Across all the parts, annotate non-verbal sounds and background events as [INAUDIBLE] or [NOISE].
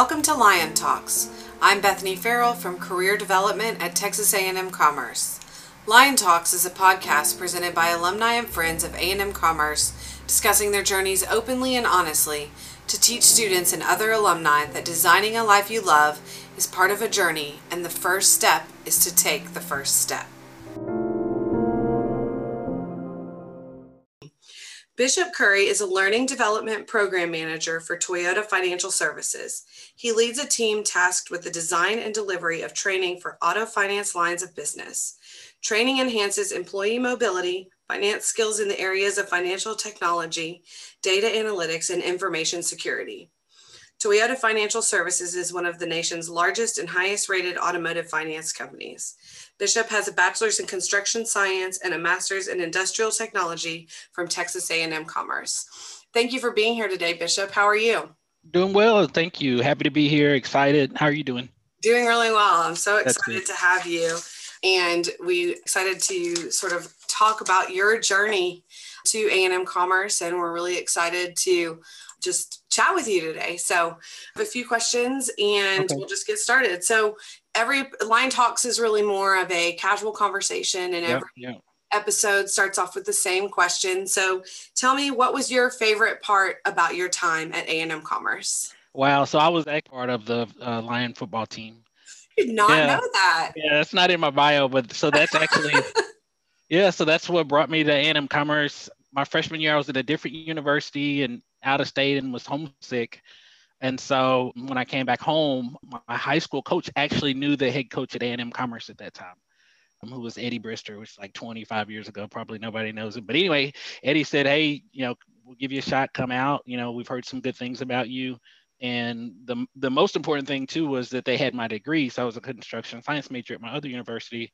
Welcome to Lion Talks. I'm Bethany Farrell from Career Development at Texas A&M Commerce. Lion Talks is a podcast presented by alumni and friends of A&M Commerce discussing their journeys openly and honestly to teach students and other alumni that designing a life you love is part of a journey and the first step is to take the first step. Bishop Curry is a learning development program manager for Toyota Financial Services. He leads a team tasked with the design and delivery of training for auto finance lines of business. Training enhances employee mobility, finance skills in the areas of financial technology, data analytics, and information security. Toyota Financial Services is one of the nation's largest and highest rated automotive finance companies. Bishop has a bachelor's in construction science and a master's in industrial technology from Texas A&M Commerce. Thank you for being here today, Bishop. How are you? Doing well, thank you. Happy to be here. Excited. How are you doing? Doing really well. I'm so excited to have you. And we excited to sort of talk about your journey to A&M Commerce and we're really excited to just chat with you today. So, I have a few questions and okay. we'll just get started. So, every Lion Talks is really more of a casual conversation, and every yeah, yeah. episode starts off with the same question. So, tell me, what was your favorite part about your time at A&M Commerce? Wow. So, I was a part of the uh, Lion football team. did not yeah. know that. Yeah, that's not in my bio, but so that's actually. [LAUGHS] yeah, so that's what brought me to A&M Commerce. My freshman year, I was at a different university, and out of state and was homesick. And so when I came back home, my high school coach actually knew the head coach at A&M Commerce at that time, um, who was Eddie Brister, which was like 25 years ago. Probably nobody knows it. But anyway, Eddie said, hey, you know, we'll give you a shot, come out. You know, we've heard some good things about you. And the, the most important thing too was that they had my degree. So I was a construction science major at my other university.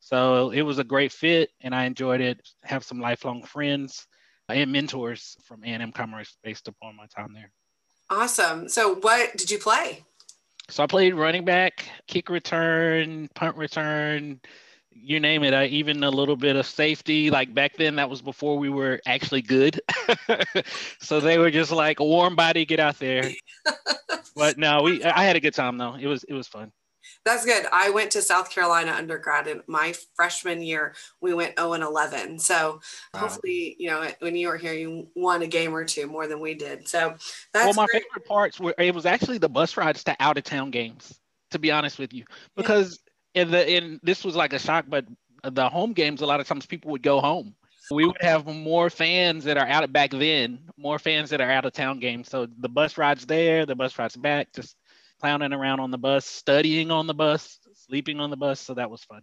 So it was a great fit and I enjoyed it. Have some lifelong friends and mentors from A&M Commerce based upon my time there. Awesome. So what did you play? So I played running back, kick return, punt return, you name it. I even a little bit of safety. Like back then, that was before we were actually good. [LAUGHS] so they were just like a warm body, get out there. [LAUGHS] but no, we I had a good time though. It was it was fun. That's good. I went to South Carolina undergrad in my freshman year. We went 0 and 11. So wow. hopefully, you know, when you were here, you won a game or two more than we did. So that's well. My great. favorite parts were it was actually the bus rides to out of town games. To be honest with you, because yeah. in the in this was like a shock, but the home games a lot of times people would go home. We would have more fans that are out of back then, more fans that are out of town games. So the bus rides there, the bus rides back, just clowning around on the bus, studying on the bus, sleeping on the bus. So that was fun.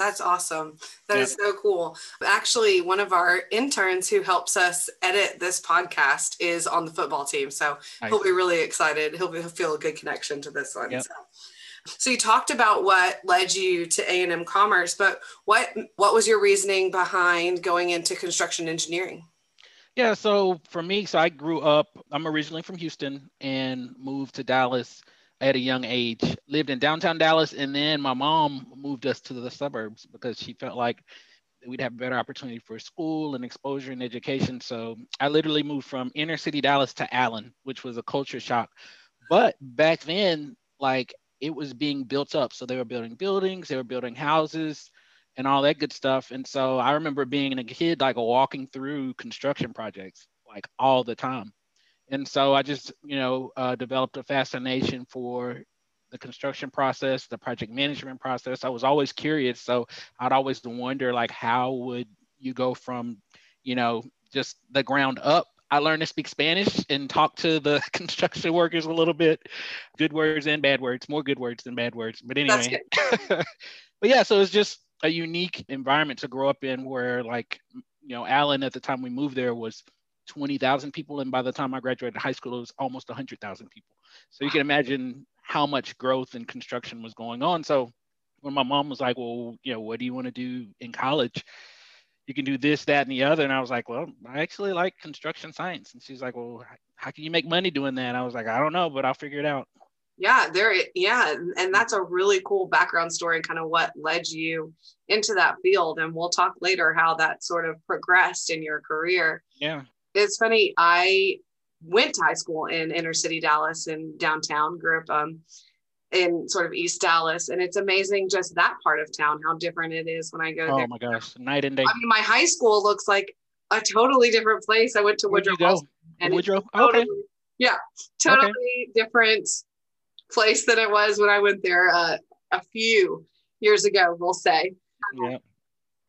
That's awesome. That is so cool. Actually, one of our interns who helps us edit this podcast is on the football team. So nice. he'll be really excited. He'll, be, he'll feel a good connection to this one. Yep. So. So you talked about what led you to A&M Commerce, but what what was your reasoning behind going into construction engineering? Yeah, so for me, so I grew up, I'm originally from Houston and moved to Dallas at a young age. Lived in downtown Dallas, and then my mom moved us to the suburbs because she felt like we'd have better opportunity for school and exposure and education. So I literally moved from inner city Dallas to Allen, which was a culture shock. But back then, like it was being built up. So they were building buildings, they were building houses and all that good stuff. And so I remember being a kid, like walking through construction projects like all the time and so I just, you know, uh, developed a fascination for the construction process, the project management process. I was always curious, so I'd always wonder, like, how would you go from, you know, just the ground up I learned to speak Spanish and talk to the [LAUGHS] construction workers a little bit. Good words and bad words, more good words than bad words. But anyway, [LAUGHS] but yeah, so it's just a unique environment to grow up in where, like, you know, Allen at the time we moved there was 20,000 people. And by the time I graduated high school, it was almost 100,000 people. So you can imagine how much growth and construction was going on. So when my mom was like, well, you know, what do you want to do in college? You can do this, that, and the other. And I was like, well, I actually like construction science. And she's like, well, how can you make money doing that? And I was like, I don't know, but I'll figure it out. Yeah, there, yeah. And that's a really cool background story, kind of what led you into that field. And we'll talk later how that sort of progressed in your career. Yeah it's funny. I went to high school in inner city Dallas and downtown, grew up um, in sort of East Dallas. And it's amazing just that part of town, how different it is when I go there. oh there. my gosh, night and day. I mean, my high school looks like a totally different place. I went to Where'd Woodrow. Wilson, and Woodrow? totally- Okay. Yeah, totally different place than it was when I went there uh, a few years ago, we'll say. Yeah.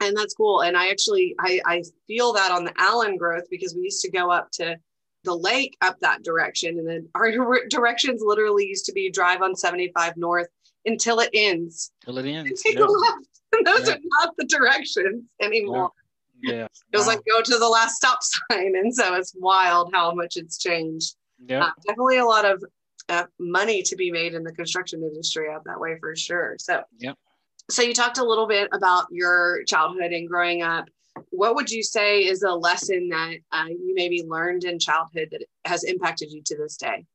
And that's cool and i actually I, I feel that on the allen growth because we used to go up to the lake up that direction and then our [LAUGHS] directions literally used to be drive on 75 north until it ends Till it ends. take Yeah. a left [LAUGHS] and those Yeah. are not the directions anymore yeah. it was Wow. like go to the last stop [LAUGHS] sign and so it's wild how much it's changed Yeah. uh, definitely a lot of uh, money to be made in the construction industry out that way for sure. So, Yep. So you talked a little bit about your childhood and growing up. What would you say is a lesson that uh, you maybe learned in childhood that has impacted you to this day?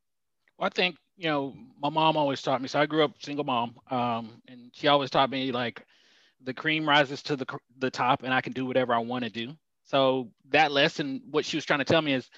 Well, I think you know my mom always taught me. So I grew up single mom, um, and she always taught me like the cream rises to the the top, and I can do whatever I want to do. So that lesson, what she was trying to tell me is,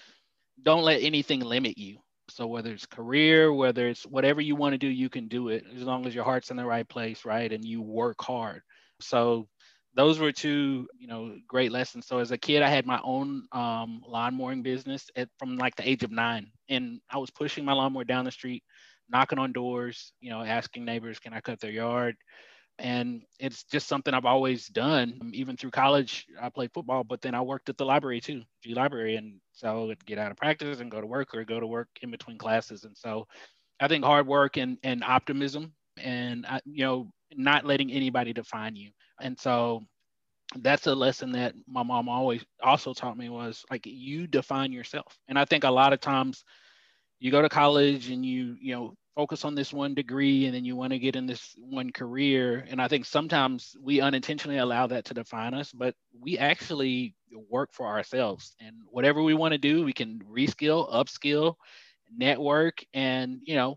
don't let anything limit you. So whether it's career, whether it's whatever you want to do, you can do it as long as your heart's in the right place, right, and you work hard. So those were two, you know, great lessons. So as a kid, I had my own um, lawn mowing business at, from like the age of nine, and I was pushing my lawnmower down the street, knocking on doors, you know, asking neighbors, can I cut their yard? And it's just something I've always done. Um, Even through college, I played football, but then I worked at the library too, Gee Library, and so I would get out of practice and go to work, or go to work in between classes. And so, I think hard work and and optimism, and I, you know, not letting anybody define you. And so that's a lesson that my mom always also taught me was like you define yourself and i think a lot of times you go to college and you you know focus on this one degree and then you want to get in this one career and i think sometimes we unintentionally allow that to define us but we actually work for ourselves and whatever we want to do we can reskill upskill network and you know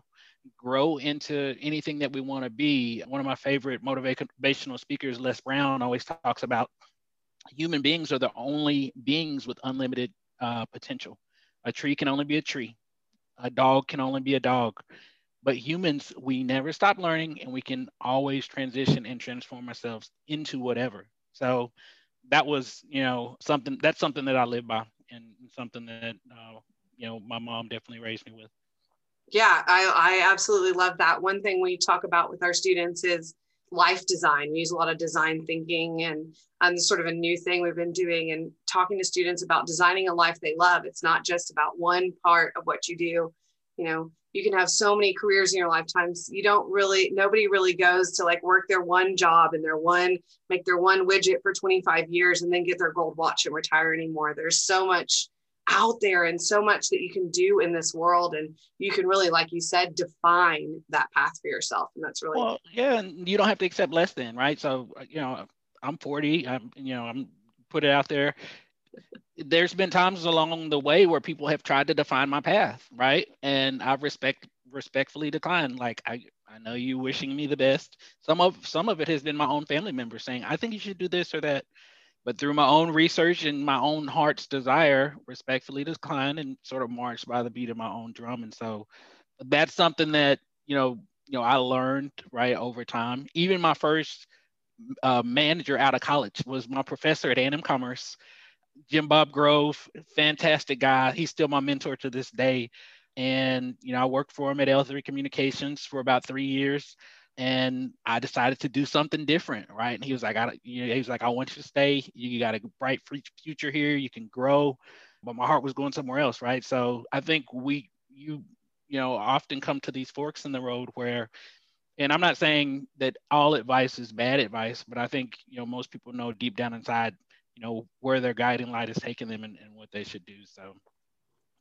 grow into anything that we want to be. One of my favorite motivational speakers, Les Brown, always talks about human beings are the only beings with unlimited uh, potential. A tree can only be a tree, a dog can only be a dog. But humans, we never stop learning and we can always transition and transform ourselves into whatever. So that was, you know, something that's something that I live by and something that, uh, you know, my mom definitely raised me with. Yeah, I, I absolutely love that. One thing we talk about with our students is life design. We use a lot of design thinking and and sort of a new thing we've been doing and talking to students about designing a life they love. It's not just about one part of what you do. You know, you can have so many careers in your lifetimes. You don't really nobody really goes to like work their one job and their one make their one widget for 25 years and then get their gold watch and retire anymore. There's so much out there and so much that you can do in this world and you can really like you said define that path for yourself and that's really well yeah and you don't have to accept less than right so uh, you know i'm 40 i'm you know i'm put it out there there's been times along the way where people have tried to define my path right? And I've respect respectfully declined like i i know you wishing me the best. Some of some of it has been my own family members saying i think you should do this or that. But through my own research and my own heart's desire, respectfully declined and sort of marched by the beat of my own drum. And so that's something that, you know, you know, I learned right over time. Even my first uh, manager out of college was my professor at A&M Commerce, Jim Bob Grove, fantastic guy. He's still my mentor to this day. And, you know, I worked for him at L3 Communications for about three years and I decided to do something different, right? And he was like, I, you know, he was like, I want you to stay. You got a bright future here. You can grow, but my heart was going somewhere else, right? So I think we, you, you know, often come to these forks in the road where, and I'm not saying that all advice is bad advice, but I think you know most people know deep down inside, you know, where their guiding light is taking them and, and what they should do. So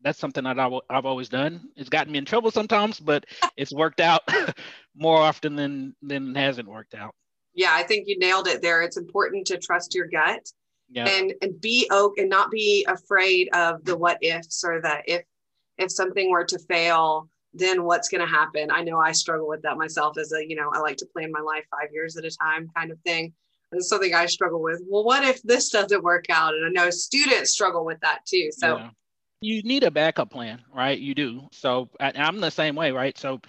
that's something that I've, I've always done. It's gotten me in trouble sometimes, but [LAUGHS] it's worked out [LAUGHS] more often than than hasn't worked out. Yeah, I think you nailed it there. It's important to trust your gut Yeah. and and be oak and not be afraid of the what ifs or the if if something were to fail, then what's going to happen? I know I struggle with that myself as a, you know, I like to plan my life 5 years at a time kind of thing. It's something I struggle with. Well, what if this doesn't work out? And I know students struggle with that too. So yeah. You need a backup plan, right? You do. So I, am the same way, right? So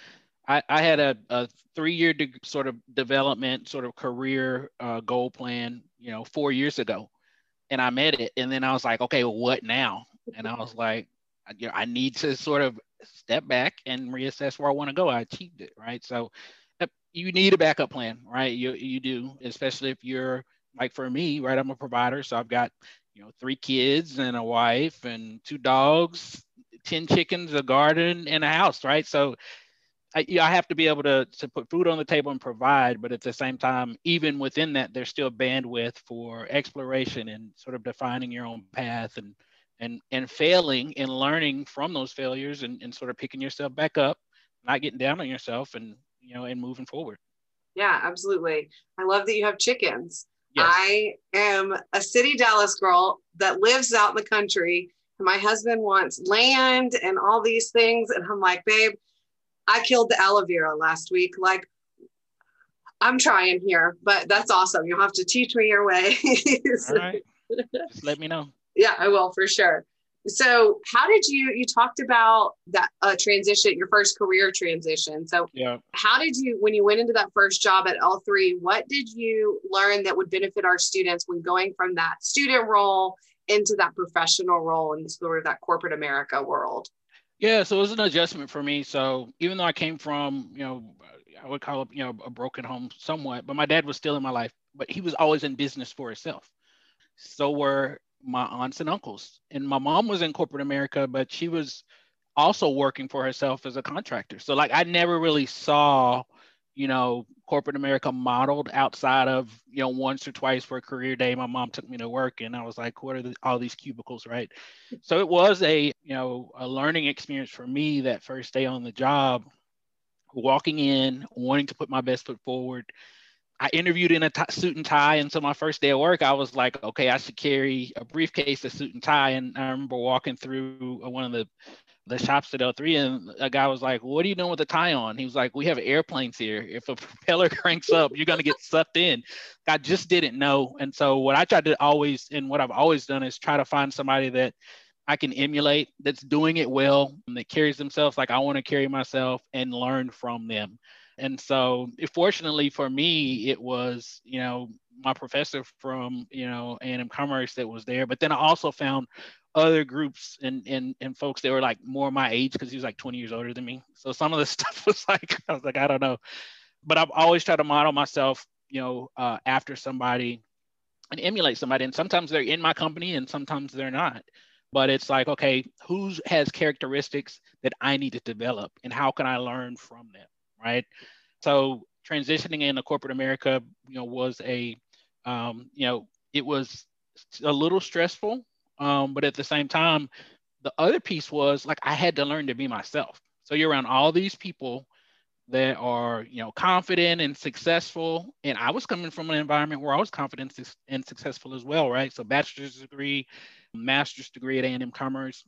I, I had a, a three-year de- sort of development, sort of career uh, goal plan, you know, four years ago, and I met it, and then I was like, okay, well, what now? And I was like, you know, I need to sort of step back and reassess where I want to go. I achieved it, right? So you need a backup plan, right? You you do, especially if you're like for me, right? I'm a provider, so I've got you know three kids and a wife and two dogs, ten chickens, a garden, and a house, right? So I, I have to be able to, to put food on the table and provide, but at the same time, even within that, there's still bandwidth for exploration and sort of defining your own path and and and failing and learning from those failures and, and sort of picking yourself back up, not getting down on yourself and you know and moving forward. Yeah, absolutely. I love that you have chickens. Yes. I am a city Dallas girl that lives out in the country. My husband wants land and all these things. And I'm like, babe, I killed the aloe vera last week. Like, I'm trying here, but that's awesome. You'll have to teach me your way. all right. Just let me know. [LAUGHS] Yeah, I will for sure. So, how did you you talked about that uh, transition, your first career transition? So, yeah, how did you when you went into that first job at L3? What did you learn that would benefit our students when going from that student role into that professional role in sort of that corporate America world? Yeah, so it was an adjustment for me. So even though I came from, you know, I would call it, you know, a broken home somewhat, but my dad was still in my life, but he was always in business for himself. So were my aunts and uncles. And my mom was in corporate America, but she was also working for herself as a contractor. So like I never really saw, you know, corporate America modeled outside of, you know, once or twice for a career day. My mom took me to work and I was like, what are the, all these cubicles, right? So it was a, you know, a learning experience for me that first day on the job, walking in, wanting to put my best foot forward, I interviewed in a t- suit and tie, and so my first day of work, I was like, okay, I should carry a briefcase, a suit and tie. And I remember walking through uh, one of the the shops at L3, and a guy was like, "What are you doing with the tie on?" He was like, "We have airplanes here. If a [LAUGHS] propeller cranks up, you're gonna get sucked in." I just didn't know, and so what I tried to always, and what I've always done, is try to find somebody that I can emulate, that's doing it well, and that carries themselves like I want to carry myself, and learn from them. And so, fortunately for me, it was, you know, my professor from, you know, A&M Commerce that was there. But then I also found other groups and and and folks that were like more my age because he was like 20 years older than me. So some of the [LAUGHS] stuff was like, I was like, I don't know. But I've always tried to model myself, you know, uh, after somebody and emulate somebody. And sometimes they're in my company and sometimes they're not. But it's like, okay, who has characteristics that I need to develop and how can I learn from them? Right? So transitioning into corporate America, you know, was a, um, you know, it was a little stressful, um, but at the same time, the other piece was like I had to learn to be myself. So you're around all these people that are, you know, confident and successful, and I was coming from an environment where I was confident and successful as well, right? So bachelor's degree, master's degree at A&M Commerce,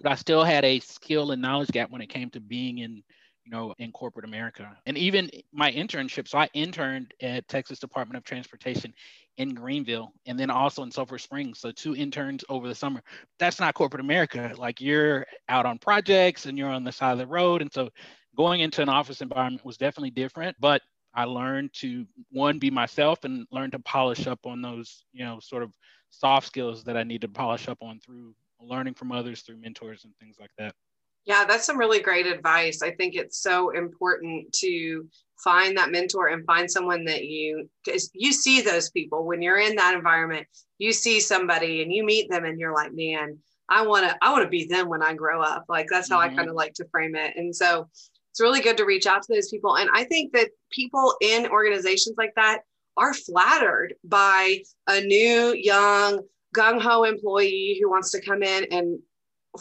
but I still had a skill and knowledge gap when it came to being in you know, in corporate America. And even my internship, so I interned at Texas Department of Transportation in Greenville and then also in Sulphur Springs. So two interns over the summer. That's not corporate America. Like you're out on projects and you're on the side of the road. And so going into an office environment was definitely different, but I learned to one be myself and learn to polish up on those, you know, sort of soft skills that I need to polish up on through learning from others through mentors and things like that. Yeah, that's some really great advice. I think it's so important to find that mentor and find someone that you because you see those people when you're in that environment. You see somebody and you meet them and you're like, man, I want to I want to be them when I grow up. Like that's how mm-hmm. I kind of like to frame it. And so it's really good to reach out to those people. And I think that people in organizations like that are flattered by a new young gung ho employee who wants to come in and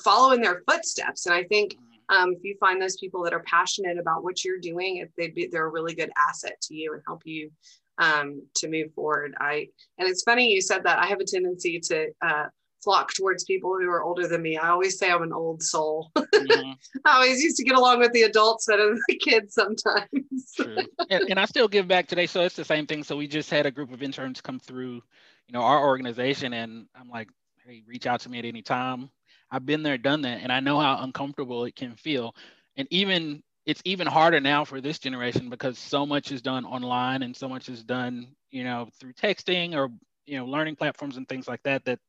follow in their footsteps. And I think mm-hmm. um, if you find those people that are passionate about what you're doing, if they be, they're a really good asset to you and help you um, to move forward. I and it's funny you said that. I have a tendency to uh, flock towards people who are older than me. I always say I'm an old soul. [LAUGHS] Mm-hmm. I always used to get along with the adults better than the kids sometimes. And, and I still give back today. So it's the same thing. So we just had a group of interns come through, you know, our organization, and I'm like, hey, reach out to me at any time. I've been there, done that, and I know how uncomfortable it can feel. And even it's even harder now for this generation because so much is done online and so much is done, you know, through texting or you know, learning platforms and things like that. That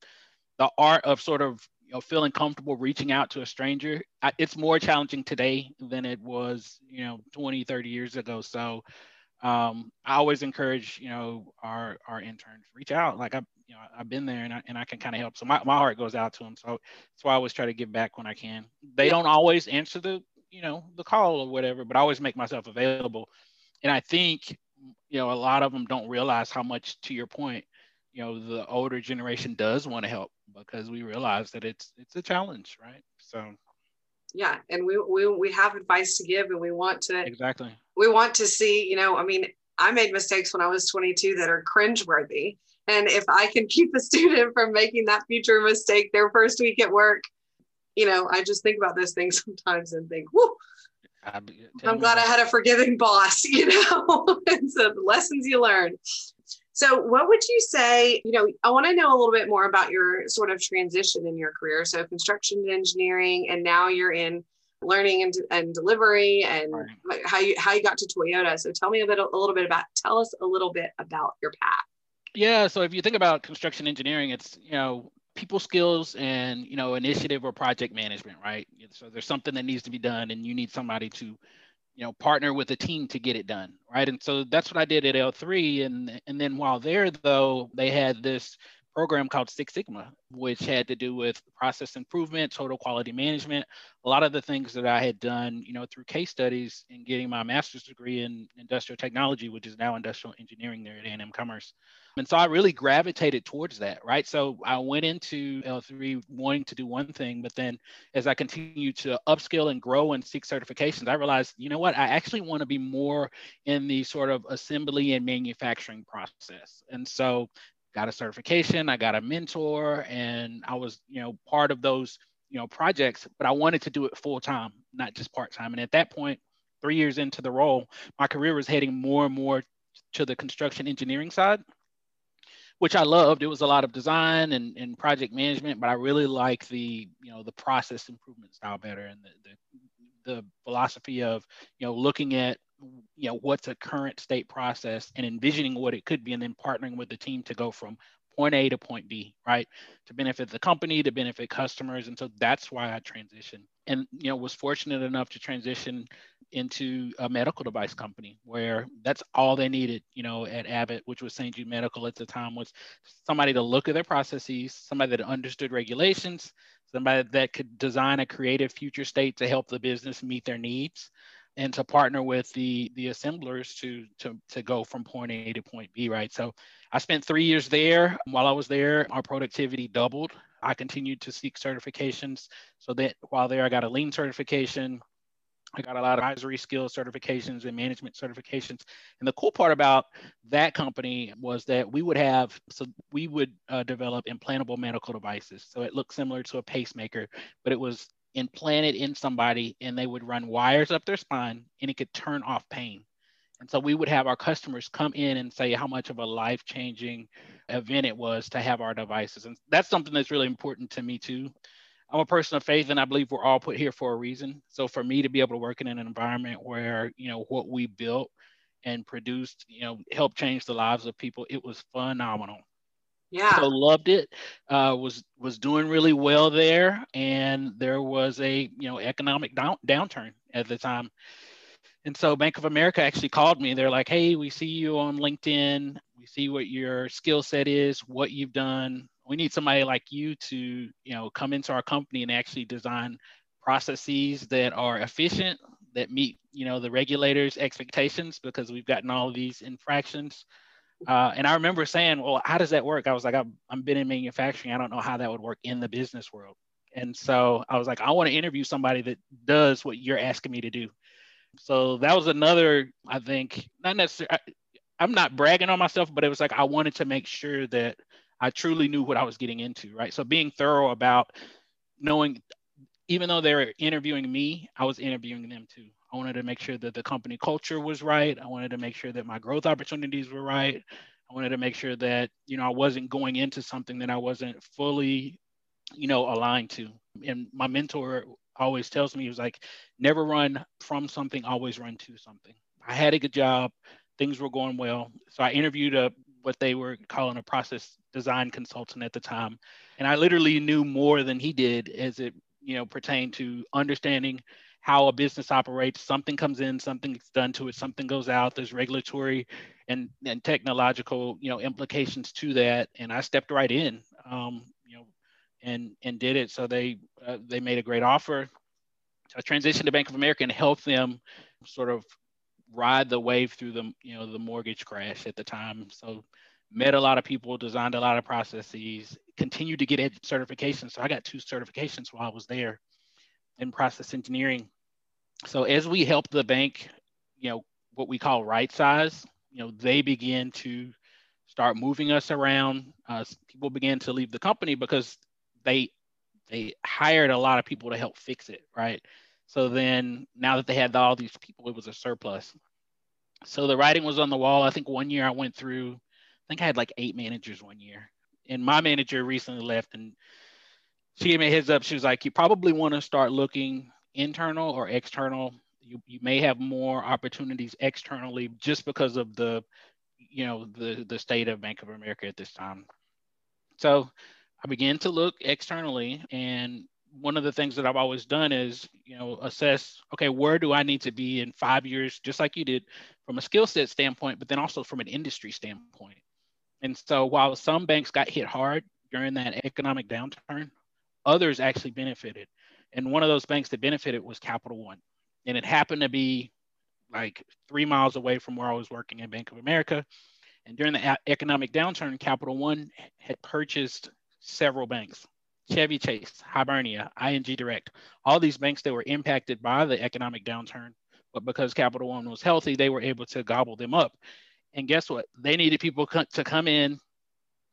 the art of sort of you know feeling comfortable reaching out to a stranger it's more challenging today than it was you know 20 30 years ago so um, I always encourage, you know, our our interns reach out. Like I, you know, I've been there and I, and I can kind of help. So my, my heart goes out to them. So that's why I always try to give back when I can. They yeah. don't always answer the, you know, the call or whatever, but I always make myself available. And I think, you know, a lot of them don't realize how much, to your point, you know, the older generation does want to help because we realize that it's it's a challenge, right? So yeah and we, we we have advice to give and we want to exactly we want to see you know i mean i made mistakes when i was 22 that are cringeworthy and if i can keep a student from making that future mistake their first week at work you know i just think about those things [LAUGHS] sometimes and think whoo i'm glad i had a forgiving boss [LAUGHS] you know and so the lessons you learn so, what would you say? You know, I want to know a little bit more about your sort of transition in your career. So, construction engineering, and now you're in learning and, and delivery, and right. how you how you got to Toyota. So, tell me a bit a little bit about. Tell us a little bit about your path. Yeah. So, if you think about construction engineering, it's you know people skills and you know initiative or project management, right? So, there's something that needs to be done, and you need somebody to you know partner with a team to get it done right and so that's what i did at l3 and and then while there though they had this program called six sigma which had to do with process improvement total quality management a lot of the things that i had done you know through case studies and getting my master's degree in industrial technology which is now industrial engineering there at a&m commerce and so I really gravitated towards that, right? So I went into L3 wanting to do one thing, but then as I continued to upskill and grow and seek certifications, I realized, you know what, I actually want to be more in the sort of assembly and manufacturing process. And so got a certification, I got a mentor, and I was, you know, part of those, you know, projects, but I wanted to do it full time, not just part time. And at that point, three years into the role, my career was heading more and more to the construction engineering side which I loved. It was a lot of design and, and project management, but I really like the you know the process improvement style better and the, the, the philosophy of you know looking at you know what's a current state process and envisioning what it could be, and then partnering with the team to go from point A to point B, right? To benefit the company, to benefit customers. And so that's why I transitioned. And you know, was fortunate enough to transition into a medical device company where that's all they needed, you know, at Abbott, which was St. Jude Medical at the time, was somebody to look at their processes, somebody that understood regulations, somebody that could design a creative future state to help the business meet their needs and to partner with the the assemblers to to to go from point A to point B, right? So I spent three years there. While I was there, our productivity doubled. I continued to seek certifications. So that while there, I got a lean certification. I got a lot of advisory skills certifications and management certifications. And the cool part about that company was that we would have, so we would uh, develop implantable medical devices. So it looked similar to a pacemaker, but it was implanted in somebody and they would run wires up their spine and it could turn off pain. And so we would have our customers come in and say how much of a life changing event it was to have our devices. And that's something that's really important to me too. I'm a person of faith and I believe we're all put here for a reason. So for me to be able to work in an environment where, you know, what we built and produced, you know, helped change the lives of people, it was phenomenal. Yeah. So loved it. Uh, was was doing really well there, and there was a you know economic down, downturn at the time, and so Bank of America actually called me. They're like, "Hey, we see you on LinkedIn. We see what your skill set is, what you've done. We need somebody like you to you know come into our company and actually design processes that are efficient, that meet you know the regulators' expectations because we've gotten all these infractions." Uh, and I remember saying, well, how does that work? I was like, I'm, I'm been in manufacturing. I don't know how that would work in the business world. And so I was like, I want to interview somebody that does what you're asking me to do. So that was another, I think, not necessarily, I'm not bragging on myself, but it was like, I wanted to make sure that I truly knew what I was getting into, right? So being thorough about knowing, even though they were interviewing me, I was interviewing them too. I wanted to make sure that the company culture was right. I wanted to make sure that my growth opportunities were right. I wanted to make sure that, you know, I wasn't going into something that I wasn't fully you know, aligned to. And my mentor always tells me, he was like, never run from something, always run to something. I had a good job, things were going well. So I interviewed a what they were calling a process design consultant at the time. And I literally knew more than he did as it, you know, pertained to understanding how a business operates. Something comes in, something something's done to it, something goes out. There's regulatory and, and technological, you know, implications to that. And I stepped right in. Um, you know, and and did it. So they uh, they made a great offer. I transitioned to Bank of America and helped them sort of ride the wave through the you know the mortgage crash at the time. So met a lot of people, designed a lot of processes, continued to get certifications. So I got two certifications while I was there in process engineering. So as we help the bank, you know, what we call right size, you know, they begin to start moving us around. Uh, people began to leave the company because they they hired a lot of people to help fix it, right? So then now that they had all these people, it was a surplus. So the writing was on the wall. I think one year I went through, I think I had like eight managers one year. And my manager recently left and she gave me a heads up. She was like, you probably want to start looking internal or external. You, you may have more opportunities externally just because of the, you know, the, the state of Bank of America at this time. So I began to look externally and one of the things that I've always done is, you know, assess, okay, where do I need to be in five years, just like you did from a skill set standpoint, but then also from an industry standpoint. And so while some banks got hit hard during that economic downturn, others actually benefited. And one of those banks that benefited was Capital One. And it happened to be like three miles away from where I was working at Bank of America. And during the economic downturn, Capital One had purchased several banks Chevy Chase, Hibernia, ING Direct, all these banks that were impacted by the economic downturn. But because Capital One was healthy, they were able to gobble them up. And guess what? They needed people to come in,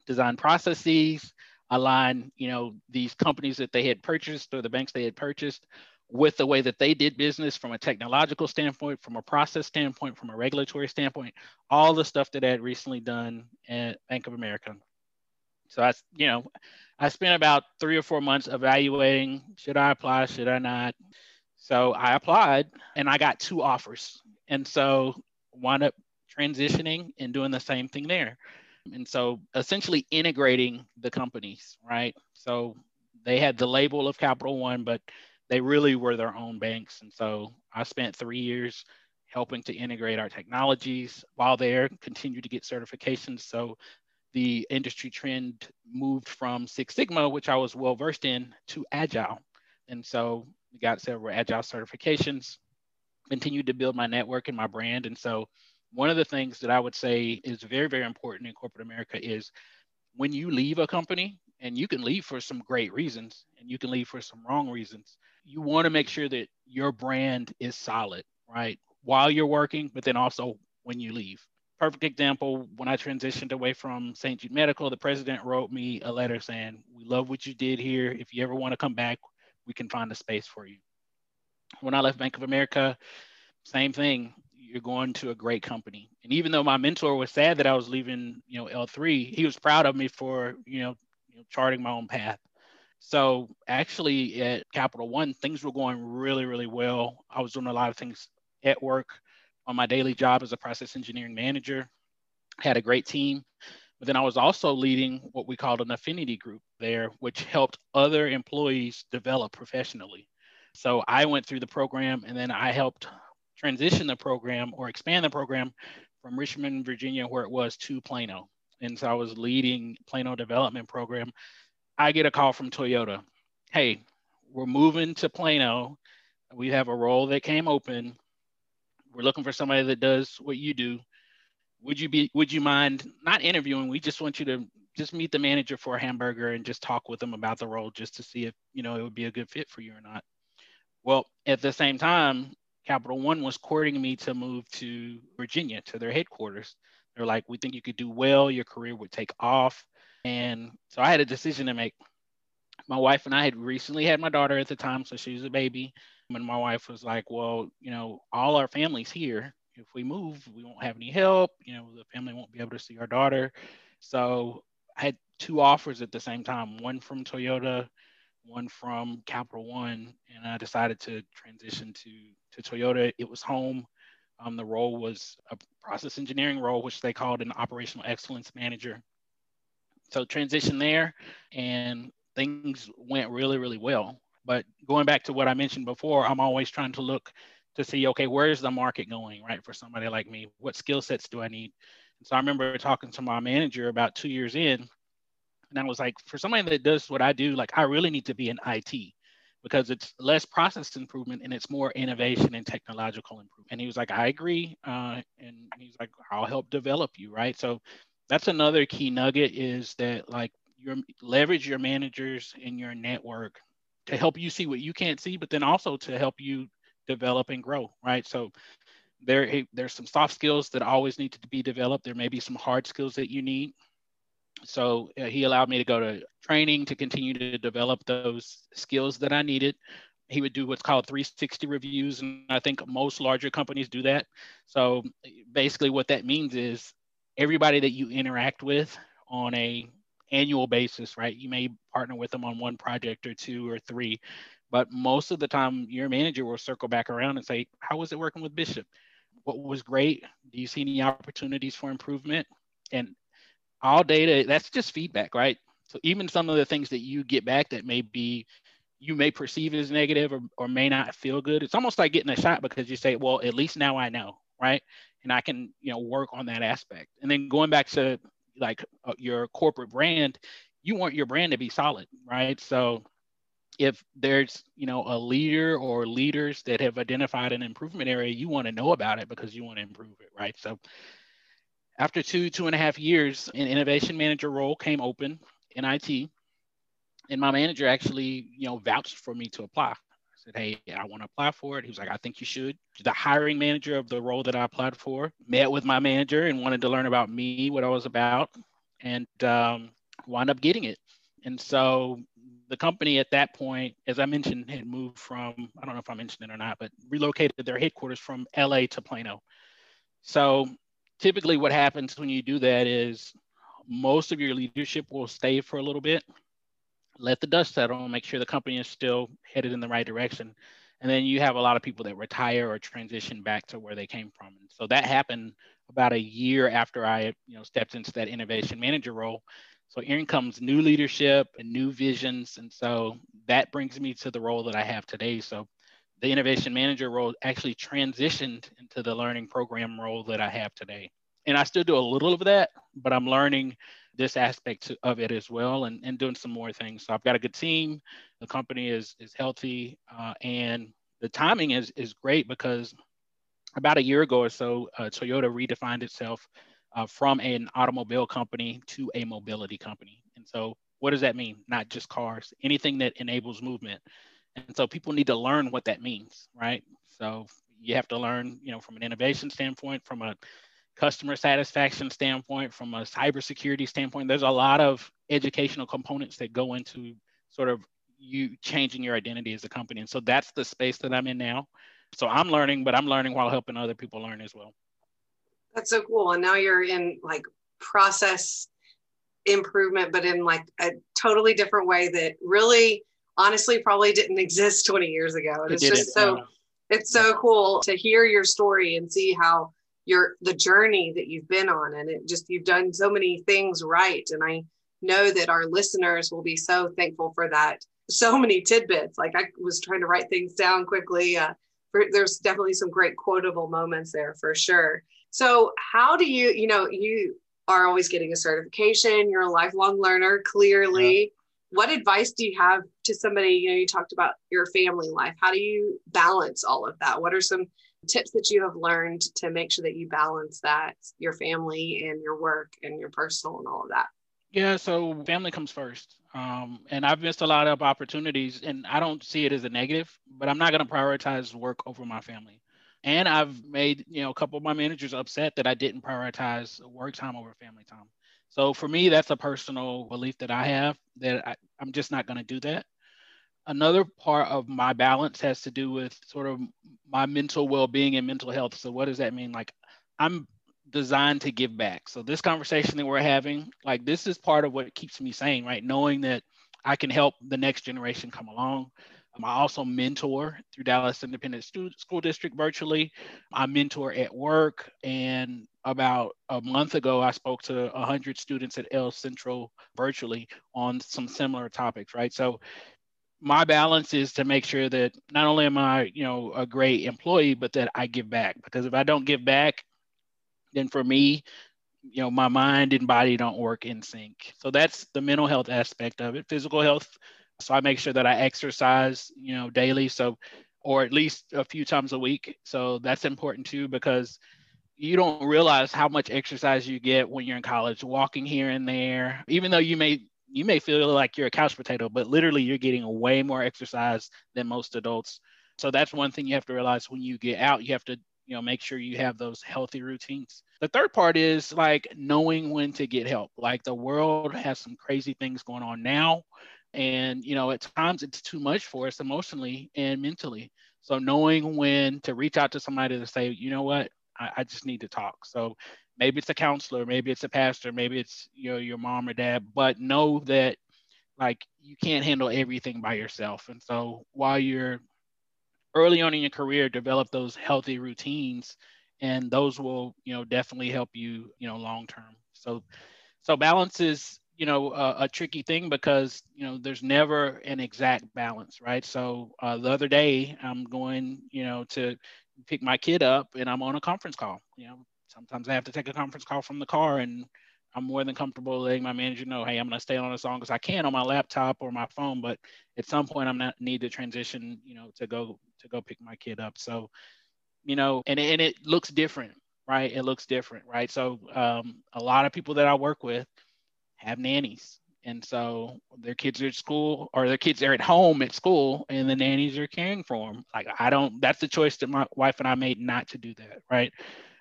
design processes, align, you know, these companies that they had purchased or the banks they had purchased with the way that they did business from a technological standpoint, from a process standpoint, from a regulatory standpoint, all the stuff that I had recently done at Bank of America. So I, you know, I spent about three or four months evaluating should I apply, should I not. So I applied and I got two offers. And so wound up transitioning and doing the same thing there. And so essentially integrating the companies, right? So they had the label of Capital One, but they really were their own banks. And so I spent three years helping to integrate our technologies while there, continue to get certifications. So the industry trend moved from Six Sigma, which I was well versed in, to Agile. And so we got several Agile certifications, continued to build my network and my brand. And so one of the things that I would say is very, very important in corporate America is when you leave a company, and you can leave for some great reasons and you can leave for some wrong reasons, you want to make sure that your brand is solid, right? While you're working, but then also when you leave perfect example when I transitioned away from St. Jude Medical, the president wrote me a letter saying, We love what you did here. If you ever want to come back, we can find a space for you. When I left Bank of America, same thing. You're going to a great company. And even though my mentor was sad that I was leaving, you know, L3, he was proud of me for, you know, you know charting my own path. So actually at Capital One, things were going really, really well. I was doing a lot of things at work on my daily job as a process engineering manager. Had a great team. But then I was also leading what we called an affinity group there, which helped other employees develop professionally. So I went through the program and then I helped transition the program or expand the program from Richmond, Virginia, where it was to Plano. And so I was leading Plano development program. I get a call from Toyota. Hey, we're moving to Plano. We have a role that came open we're looking for somebody that does what you do. Would you be would you mind not interviewing? We just want you to just meet the manager for a hamburger and just talk with them about the role just to see if you know it would be a good fit for you or not. Well, at the same time, Capital One was courting me to move to Virginia to their headquarters. They're like, we think you could do well, your career would take off. And so I had a decision to make. My wife and I had recently had my daughter at the time, so she was a baby. And my wife was like, well, you know, all our family's here. If we move, we won't have any help. You know, the family won't be able to see our daughter. So I had two offers at the same time one from Toyota, one from Capital One, and I decided to transition to to Toyota. It was home. Um, the role was a process engineering role, which they called an operational excellence manager. So transition there, and things went really, really well. But going back to what I mentioned before, I'm always trying to look to see, okay, where's the market going, right? For somebody like me, what skill sets do I need? And so I remember talking to my manager about two years in, and I was like, for somebody that does what I do, like I really need to be in IT because it's less process improvement and it's more innovation and technological improvement. And he was like, I agree. Uh, and he's like, I'll help develop you, right? So that's another key nugget is that like your leverage your managers in your network to help you see what you can't see, but then also to help you develop and grow, right? So there, there's some soft skills that always need to be developed. There may be some hard skills that you need. So uh, he allowed me to go to training to continue to develop those skills that I needed. He would do what's called 360 reviews, and I think most larger companies do that. So basically, what that means is everybody that you interact with on a annual basis, right? You may partner with them on one project or two or three, but most of the time, your manager will circle back around and say, How was it working with Bishop? What was great? Do you see any opportunities for improvement? And all data, that's just feedback, right? So even some of the things that you get back that may be you may perceive as negative or, or may not feel good, it's almost like getting a shot because you say, well, at least now I know, right? And I can, you know, work on that aspect. And then going back to like uh, your corporate brand, you want your brand to be solid, right? So if there's you know a leader or leaders that have identified an improvement area you want to know about it because you want to improve it right so after two two and a half years an innovation manager role came open in it and my manager actually you know vouched for me to apply. I said hey i want to apply for it. He was like i think you should. The hiring manager of the role that i applied for met with my manager and wanted to learn about me what i was about and um, wound up getting it. And so the company at that point, as I mentioned, had moved from, I don't know if I mentioned it or not, but relocated their headquarters from LA to Plano. So typically what happens when you do that is most of your leadership will stay for a little bit, let the dust settle make sure the company is still headed in the right direction. And then you have a lot of people that retire or transition back to where they came from. And so that happened about a year after I, you know, stepped into that innovation manager role. So in comes new leadership and new visions. And so that brings me to the role that I have today. So the innovation manager role actually transitioned into the learning program role that I have today. And I still do a little of that, but I'm learning this aspect of it as well and, and doing some more things. So I've got a good team. The company is, is healthy uh, and the timing is, is great because about a year ago or so, uh, Toyota redefined itself uh, from an automobile company to a mobility company. And so, what does that mean? Not just cars, anything that enables movement. And so, people need to learn what that means, right? So, you have to learn, you know, from an innovation standpoint, from a customer satisfaction standpoint, from a cybersecurity standpoint. There's a lot of educational components that go into sort of you changing your identity as a company. And so that's the space that I'm in now. So I'm learning, but I'm learning while helping other people learn as well. That's so cool. And now you're in like process improvement, but in like a totally different way that really honestly probably didn't exist [LAUGHS] 20 years ago. And it it's just so it's so cool to hear your story and see how your the journey that you've been on and it just you've done so many things right. And I know that our listeners will be so thankful for that. So many tidbits. Like I was trying to write things down quickly. Uh, for, there's definitely some great quotable moments there for sure. So, how do you, you know, you are always getting a certification, you're a lifelong learner, clearly. Yeah. What advice do you have to somebody? You know, you talked about your family life. How do you balance all of that? What are some tips that you have learned to make sure that you balance that, your family and your work and your personal and all of that? Yeah, so family comes first. Um, and I've missed a lot of opportunities, and I don't see it as a negative, but I'm not going to prioritize work over my family and I've made you know a couple of my managers upset that I didn't prioritize work time over family time. So for me, that's a personal belief that I have that I, I'm just not going to do that. Another part of my balance has to do with sort of my mental well-being and mental health. So what does that mean? Like I'm designed to give back. So this conversation that we're having, like this is part of what keeps me sane, right? Knowing that I can help the next generation come along. I also mentor through Dallas Independent School District virtually. I mentor at work. And about a month ago, I spoke to 100 students at El Centro virtually on some similar topics, right? So my balance is to make sure that not only am I, you know, a great employee, but that I give back. Because if I don't give back, then for me, you know, my mind and body don't work in sync. So that's the mental health aspect of it. Physical health, so I make sure that I exercise, you know, daily. So, or at least a few times a week. So that's important too because you don't realize how much exercise you get when you're in college, walking here and there. Even though you may you may feel like you're a couch potato, but literally you're getting way more exercise than most adults. So that's one thing you have to realize when you get out, you have to you know make sure you have those healthy routines the third part is like knowing when to get help like the world has some crazy things going on now and you know at times it's too much for us emotionally and mentally so knowing when to reach out to somebody to say you know what I, I, just need to talk. So maybe it's a counselor maybe it's a pastor maybe it's you know your mom or dad but know that like you can't handle everything by yourself. And so while you're early on in your career develop those healthy routines and those will you know definitely help you you know long term. So so balance is you know a, a, tricky thing because you know there's never an exact balance right? So uh, the other day i'm going you know to pick my kid up and i'm on a conference call. You know sometimes i have to take a conference call from the car and i'm more than comfortable letting my manager know hey i'm going to stay on as long as i can on my laptop or my phone but at some point i'm not need to transition you know to go to go pick my kid up. So you know and, and it looks different right? It looks different right? So um, a lot of people that i work with have nannies. And so their kids are at school or their kids are at home at school and the nannies are caring for them. Like, I don't, that's the choice that my wife and I made not to do that. Right.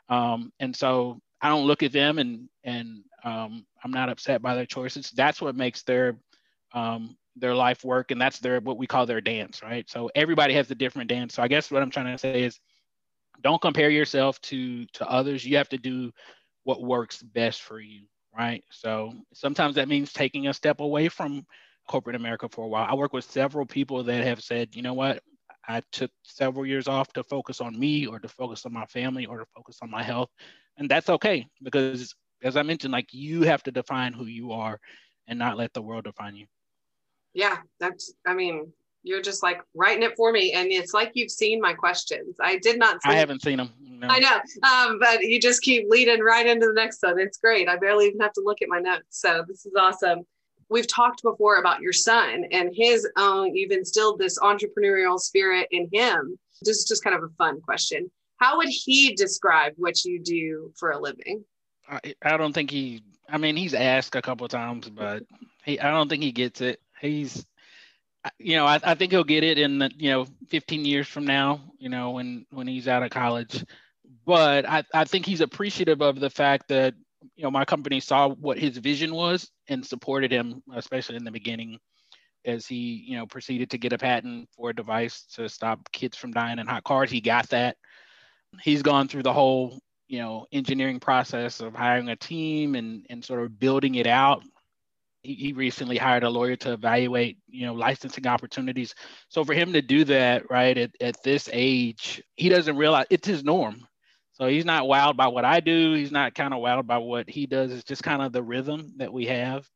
Um, and so I don't look at them and, and um, I'm not upset by their choices. That's what makes their, um, their life work. And that's their, what we call their dance. Right. So everybody has a different dance. So I guess what I'm trying to say is don't compare yourself to, to others. You have to do what works best for you right? So sometimes that means taking a step away from corporate America for a while. I work with several people that have said, you know what, I took several years off to focus on me or to focus on my family or to focus on my health. And that's okay because, as I mentioned, like you have to define who you are and not let the world define you. Yeah, that's, I mean, you're just like writing it for me and it's like you've seen my questions. I did not i haven't seen them no. i know um, but you just keep leading right into the next one. It's great. I barely even have to look at my notes so this is awesome. We've talked before about your son and his own you've instilled this entrepreneurial spirit in him. This is just kind of a fun question. How would he describe what you do for a living? I, I don't think he i mean he's asked a couple times but he i don't think he gets it. He's you know, I, I think he'll get it in the, you know, 15 years from now, you know, when when he's out of college. But I, I think he's appreciative of the fact that, you know, my company saw what his vision was and supported him, especially in the beginning, as he, you know, proceeded to get a patent for a device to stop kids from dying in hot cars. He got that. He's gone through the whole, you know, engineering process of hiring a team and and sort of building it out he recently hired a lawyer to evaluate you know licensing opportunities. So for him to do that right at, at this age he doesn't realize it's his norm. So he's not wowed by what i do. He's not kind of wowed by what he does. It's just kind of the rhythm that we have.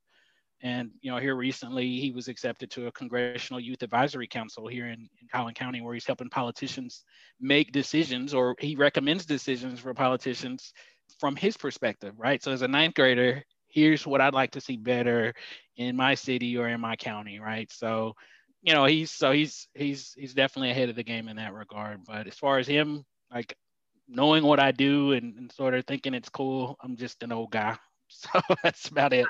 And you know here recently he was accepted to a congressional youth advisory council here in, in collin county where he's helping politicians make decisions or he recommends decisions for politicians from his perspective right? So as a ninth grader here's what I'd like to see better in my city or in my county, right? So, you know, he's so he's he's he's definitely ahead of the game in that regard. But as far as him, like knowing what I do and, and sort of thinking it's cool, I'm just an old guy. [LAUGHS] So that's about it.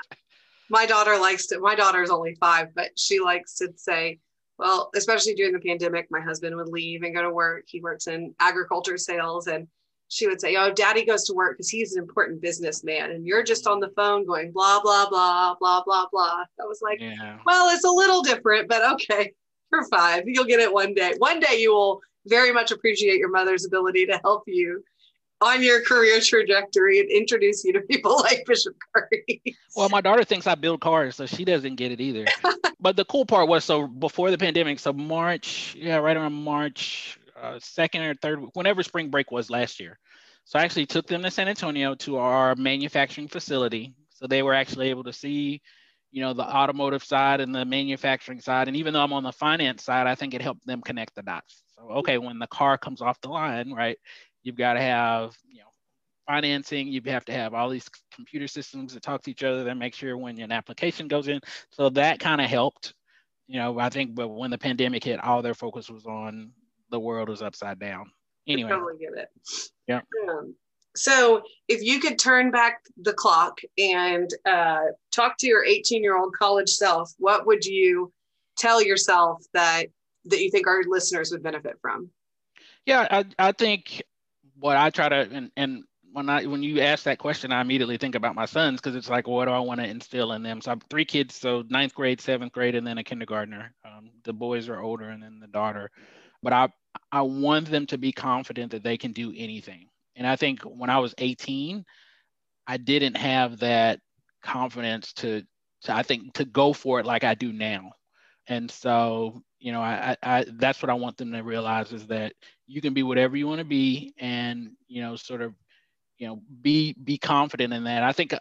My daughter likes to. My daughter is only five, but she likes to say, well, especially during the pandemic, my husband would leave and go to work. He works in agriculture sales and she would say, Oh, daddy goes to work because he's an important businessman. And you're just on the phone going, blah, blah, blah, blah, blah, blah. I was like, yeah. Well, it's a little different, but okay, for five. You'll get it one day. One day you will very much appreciate your mother's ability to help you on your career trajectory and introduce you to people [LAUGHS] like Bishop Curry. well, my daughter thinks I build cars, so she doesn't get it either. [LAUGHS] but the cool part was so before the pandemic, so March, yeah, right around March uh, second or third, whenever spring break was last year. So I actually took them to San Antonio to our manufacturing facility. So they were actually able to see, you know, the automotive side and the manufacturing side. And even though I'm on the finance side, I think it helped them connect the dots. So okay, when the car comes off the line, right, you've got to have, you know, financing, you have to have all these computer systems that talk to each other that make sure when an application goes in. So that kind of helped. You know, I think, but when the pandemic hit, all their focus was on the world was upside down. Anyway, I totally get it. Yeah. Um, so, if you could turn back the clock and uh, talk to your 18 year old college self, what would you tell yourself that that you think our listeners would benefit from? Yeah, I, I think what I try to and, and when I when you ask that question, I immediately think about my sons because it's like, what do I want to instill in them? So I'm three kids, so ninth grade, seventh grade, and then a kindergartner. Um, the boys are older, and then the daughter. But I I want them to be confident that they can do anything. And I think when I was 18, I didn't have that confidence to, to I think to go for it like I do now. And so, you know, I, I that's what I want them to realize is that you can be whatever you want to be and, you know, sort of, you know, be be confident in that. I think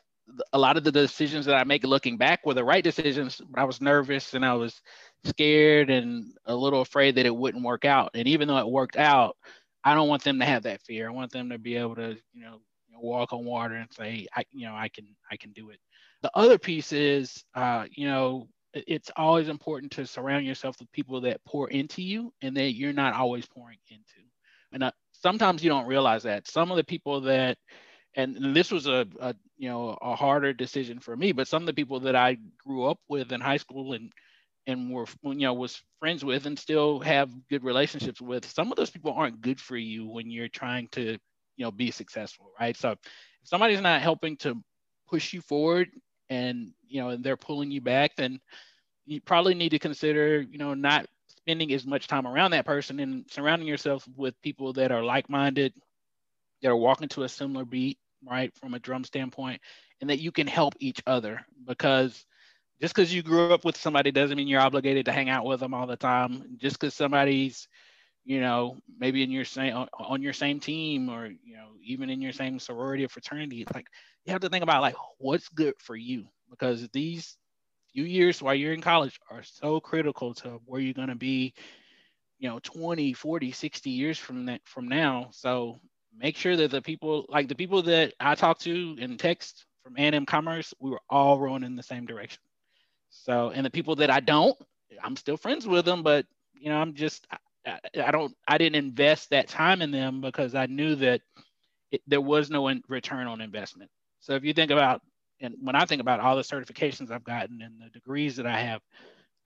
a lot of the decisions that I make looking back were the right decisions, but I was nervous and I was scared and a little afraid that it wouldn't work out. And even though it worked out, I don't want them to have that fear. I want them to be able to, you know, walk on water and say, I, you know, I can, I can do it. The other piece is, uh, you know, it's always important to surround yourself with people that pour into you and that you're not always pouring into. And uh, sometimes you don't realize that some of the people that, and this was a, a, you know a harder decision for me, but some of the people that I grew up with in high school and and were you know was friends with and still have good relationships with some of those people aren't good for you when you're trying to you know be successful right? So if somebody's not helping to push you forward and you know and they're pulling you back then you probably need to consider you know not spending as much time around that person and surrounding yourself with people that are like-minded that are walking to a similar beat right from a drum standpoint and that you can help each other. Because just because you grew up with somebody doesn't mean you're obligated to hang out with them all the time. Just because somebody's, you know, maybe in your same on your same team or you know even in your same sorority or fraternity, like you have to think about like what's good for you. Because these few years while you're in college are so critical to where you're going to be you know 20 40 60 years from that from now. So make sure that the people like the people that i talk to in text from A&M Commerce we were all rowing in the same direction so, and the people that I don't, I'm still friends with them, but you know, I'm just, I, I don't, I didn't invest that time in them because I knew that it, there was no in, return on investment. So if you think about, and when I think about all the certifications I've gotten and the degrees that I have,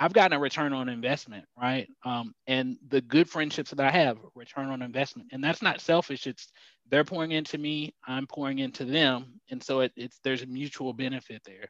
I've gotten a return on investment, right? Um, and the good friendships that I have, return on investment, and that's not selfish. It's they're pouring into me, I'm pouring into them, and so it, it's there's a mutual benefit there.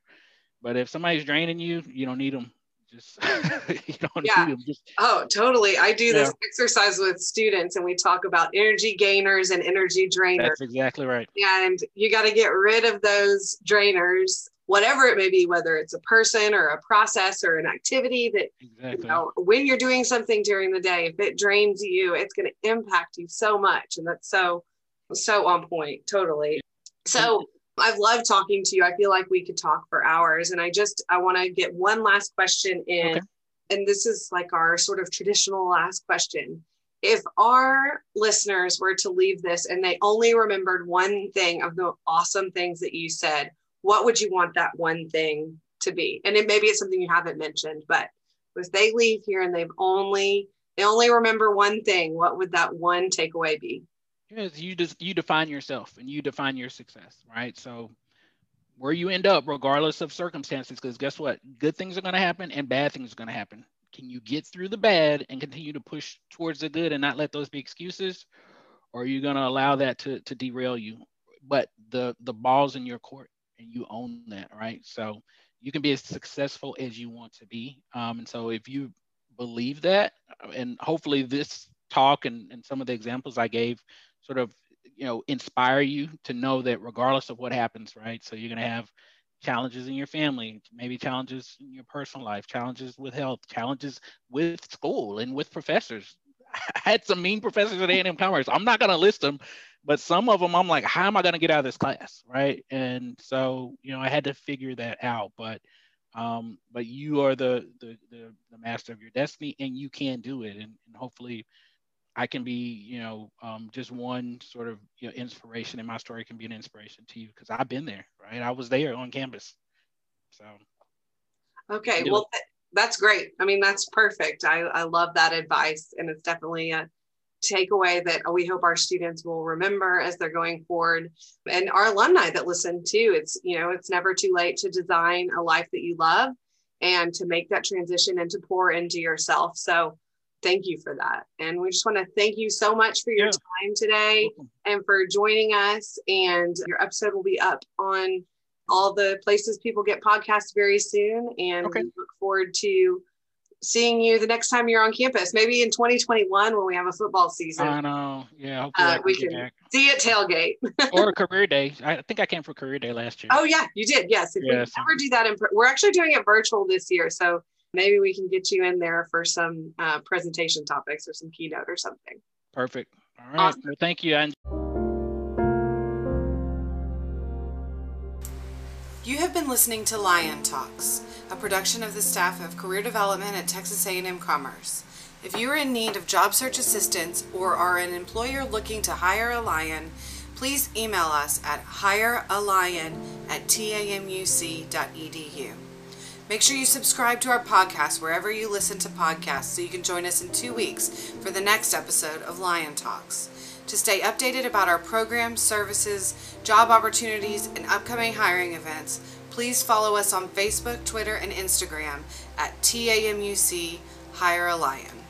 But if somebody's draining you, you don't need them. Just [LAUGHS] you don't yeah. need them. Just, oh, totally. I do this exercise with students, and we talk about energy gainers and energy drainers. That's exactly right. And you got to get rid of those drainers whatever it may be, whether it's a person or a process or an activity that, exactly. you know, when you're doing something during the day, if it drains you, it's going to impact you so much. And that's so, so on point. Totally. So I've loved talking to you. I feel like we could talk for hours. And I just, I want to get one last question in. Okay. And this is like our sort of traditional last question. If our listeners were to leave this and they only remembered one thing of the awesome things that you said, what would you want that one thing to be? And it maybe it's something you haven't mentioned, but if they leave here and they've only they only remember one thing, what would that one takeaway be? you just you define yourself and you define your success, right? So where you end up, regardless of circumstances, because guess what? Good things are going to happen and bad things are going to happen. Can you get through the bad and continue to push towards the good and not let those be excuses, or are you going to allow that to to derail you? But the the ball's in your court and you own that, right? So you can be as successful as you want to be. Um, and so if you believe that, and hopefully this talk and, and some of the examples I gave sort of you know, inspire you to know that regardless of what happens, right? So you're going to have challenges in your family, maybe challenges in your personal life, challenges with health, challenges with school and with professors. [LAUGHS] I had some mean professors at A&M Commerce. I'm not going to list them, but some of them I'm like, how am I going to get out of this class, right? And so, you know, I had to figure that out. But, um, but you are the, the the the master of your destiny, and you can do it. And, and hopefully, I can be, you know, um, just one sort of you know, inspiration, and my story can be an inspiration to you because I've been there, right? I was there on campus. So. Okay, well, th- that's great. I mean, that's perfect. I, I love that advice, and it's definitely a takeaway that we hope our students will remember as they're going forward, and our alumni that listen too. It's you know, it's never too late to design a life that you love, and to make that transition and to pour into yourself. So thank you for that. And we just want to thank you so much for your yeah. time today and for joining us. And your episode will be up on all the places people get podcasts very soon. And okay. we look forward to seeing you the next time you're on campus, maybe in 2021 when we have a football season. I know. Yeah. Uh, we can back. see you at tailgate. [LAUGHS] or a career day. I think I came for career day last year. Oh, yeah, you did. Yes. If yes. we ever do that, in, we're actually doing it virtual this year. So maybe we can get you in there for some uh, presentation topics or some keynote or something. Perfect. All right. Awesome. Well, thank you. You have been listening to Lion Talks, a production of the staff of Career Development at Texas A&M Commerce. If you are in need of job search assistance or are an employer looking to hire a lion, please email us at hirealion at tamuc.edu. Make sure you subscribe to our podcast wherever you listen to podcasts so you can join us in two weeks for the next episode of Lion Talks. To stay updated about our programs, services, job opportunities, and upcoming hiring events, please follow us on Facebook, Twitter, and Instagram at TAMUC Hire a Lion.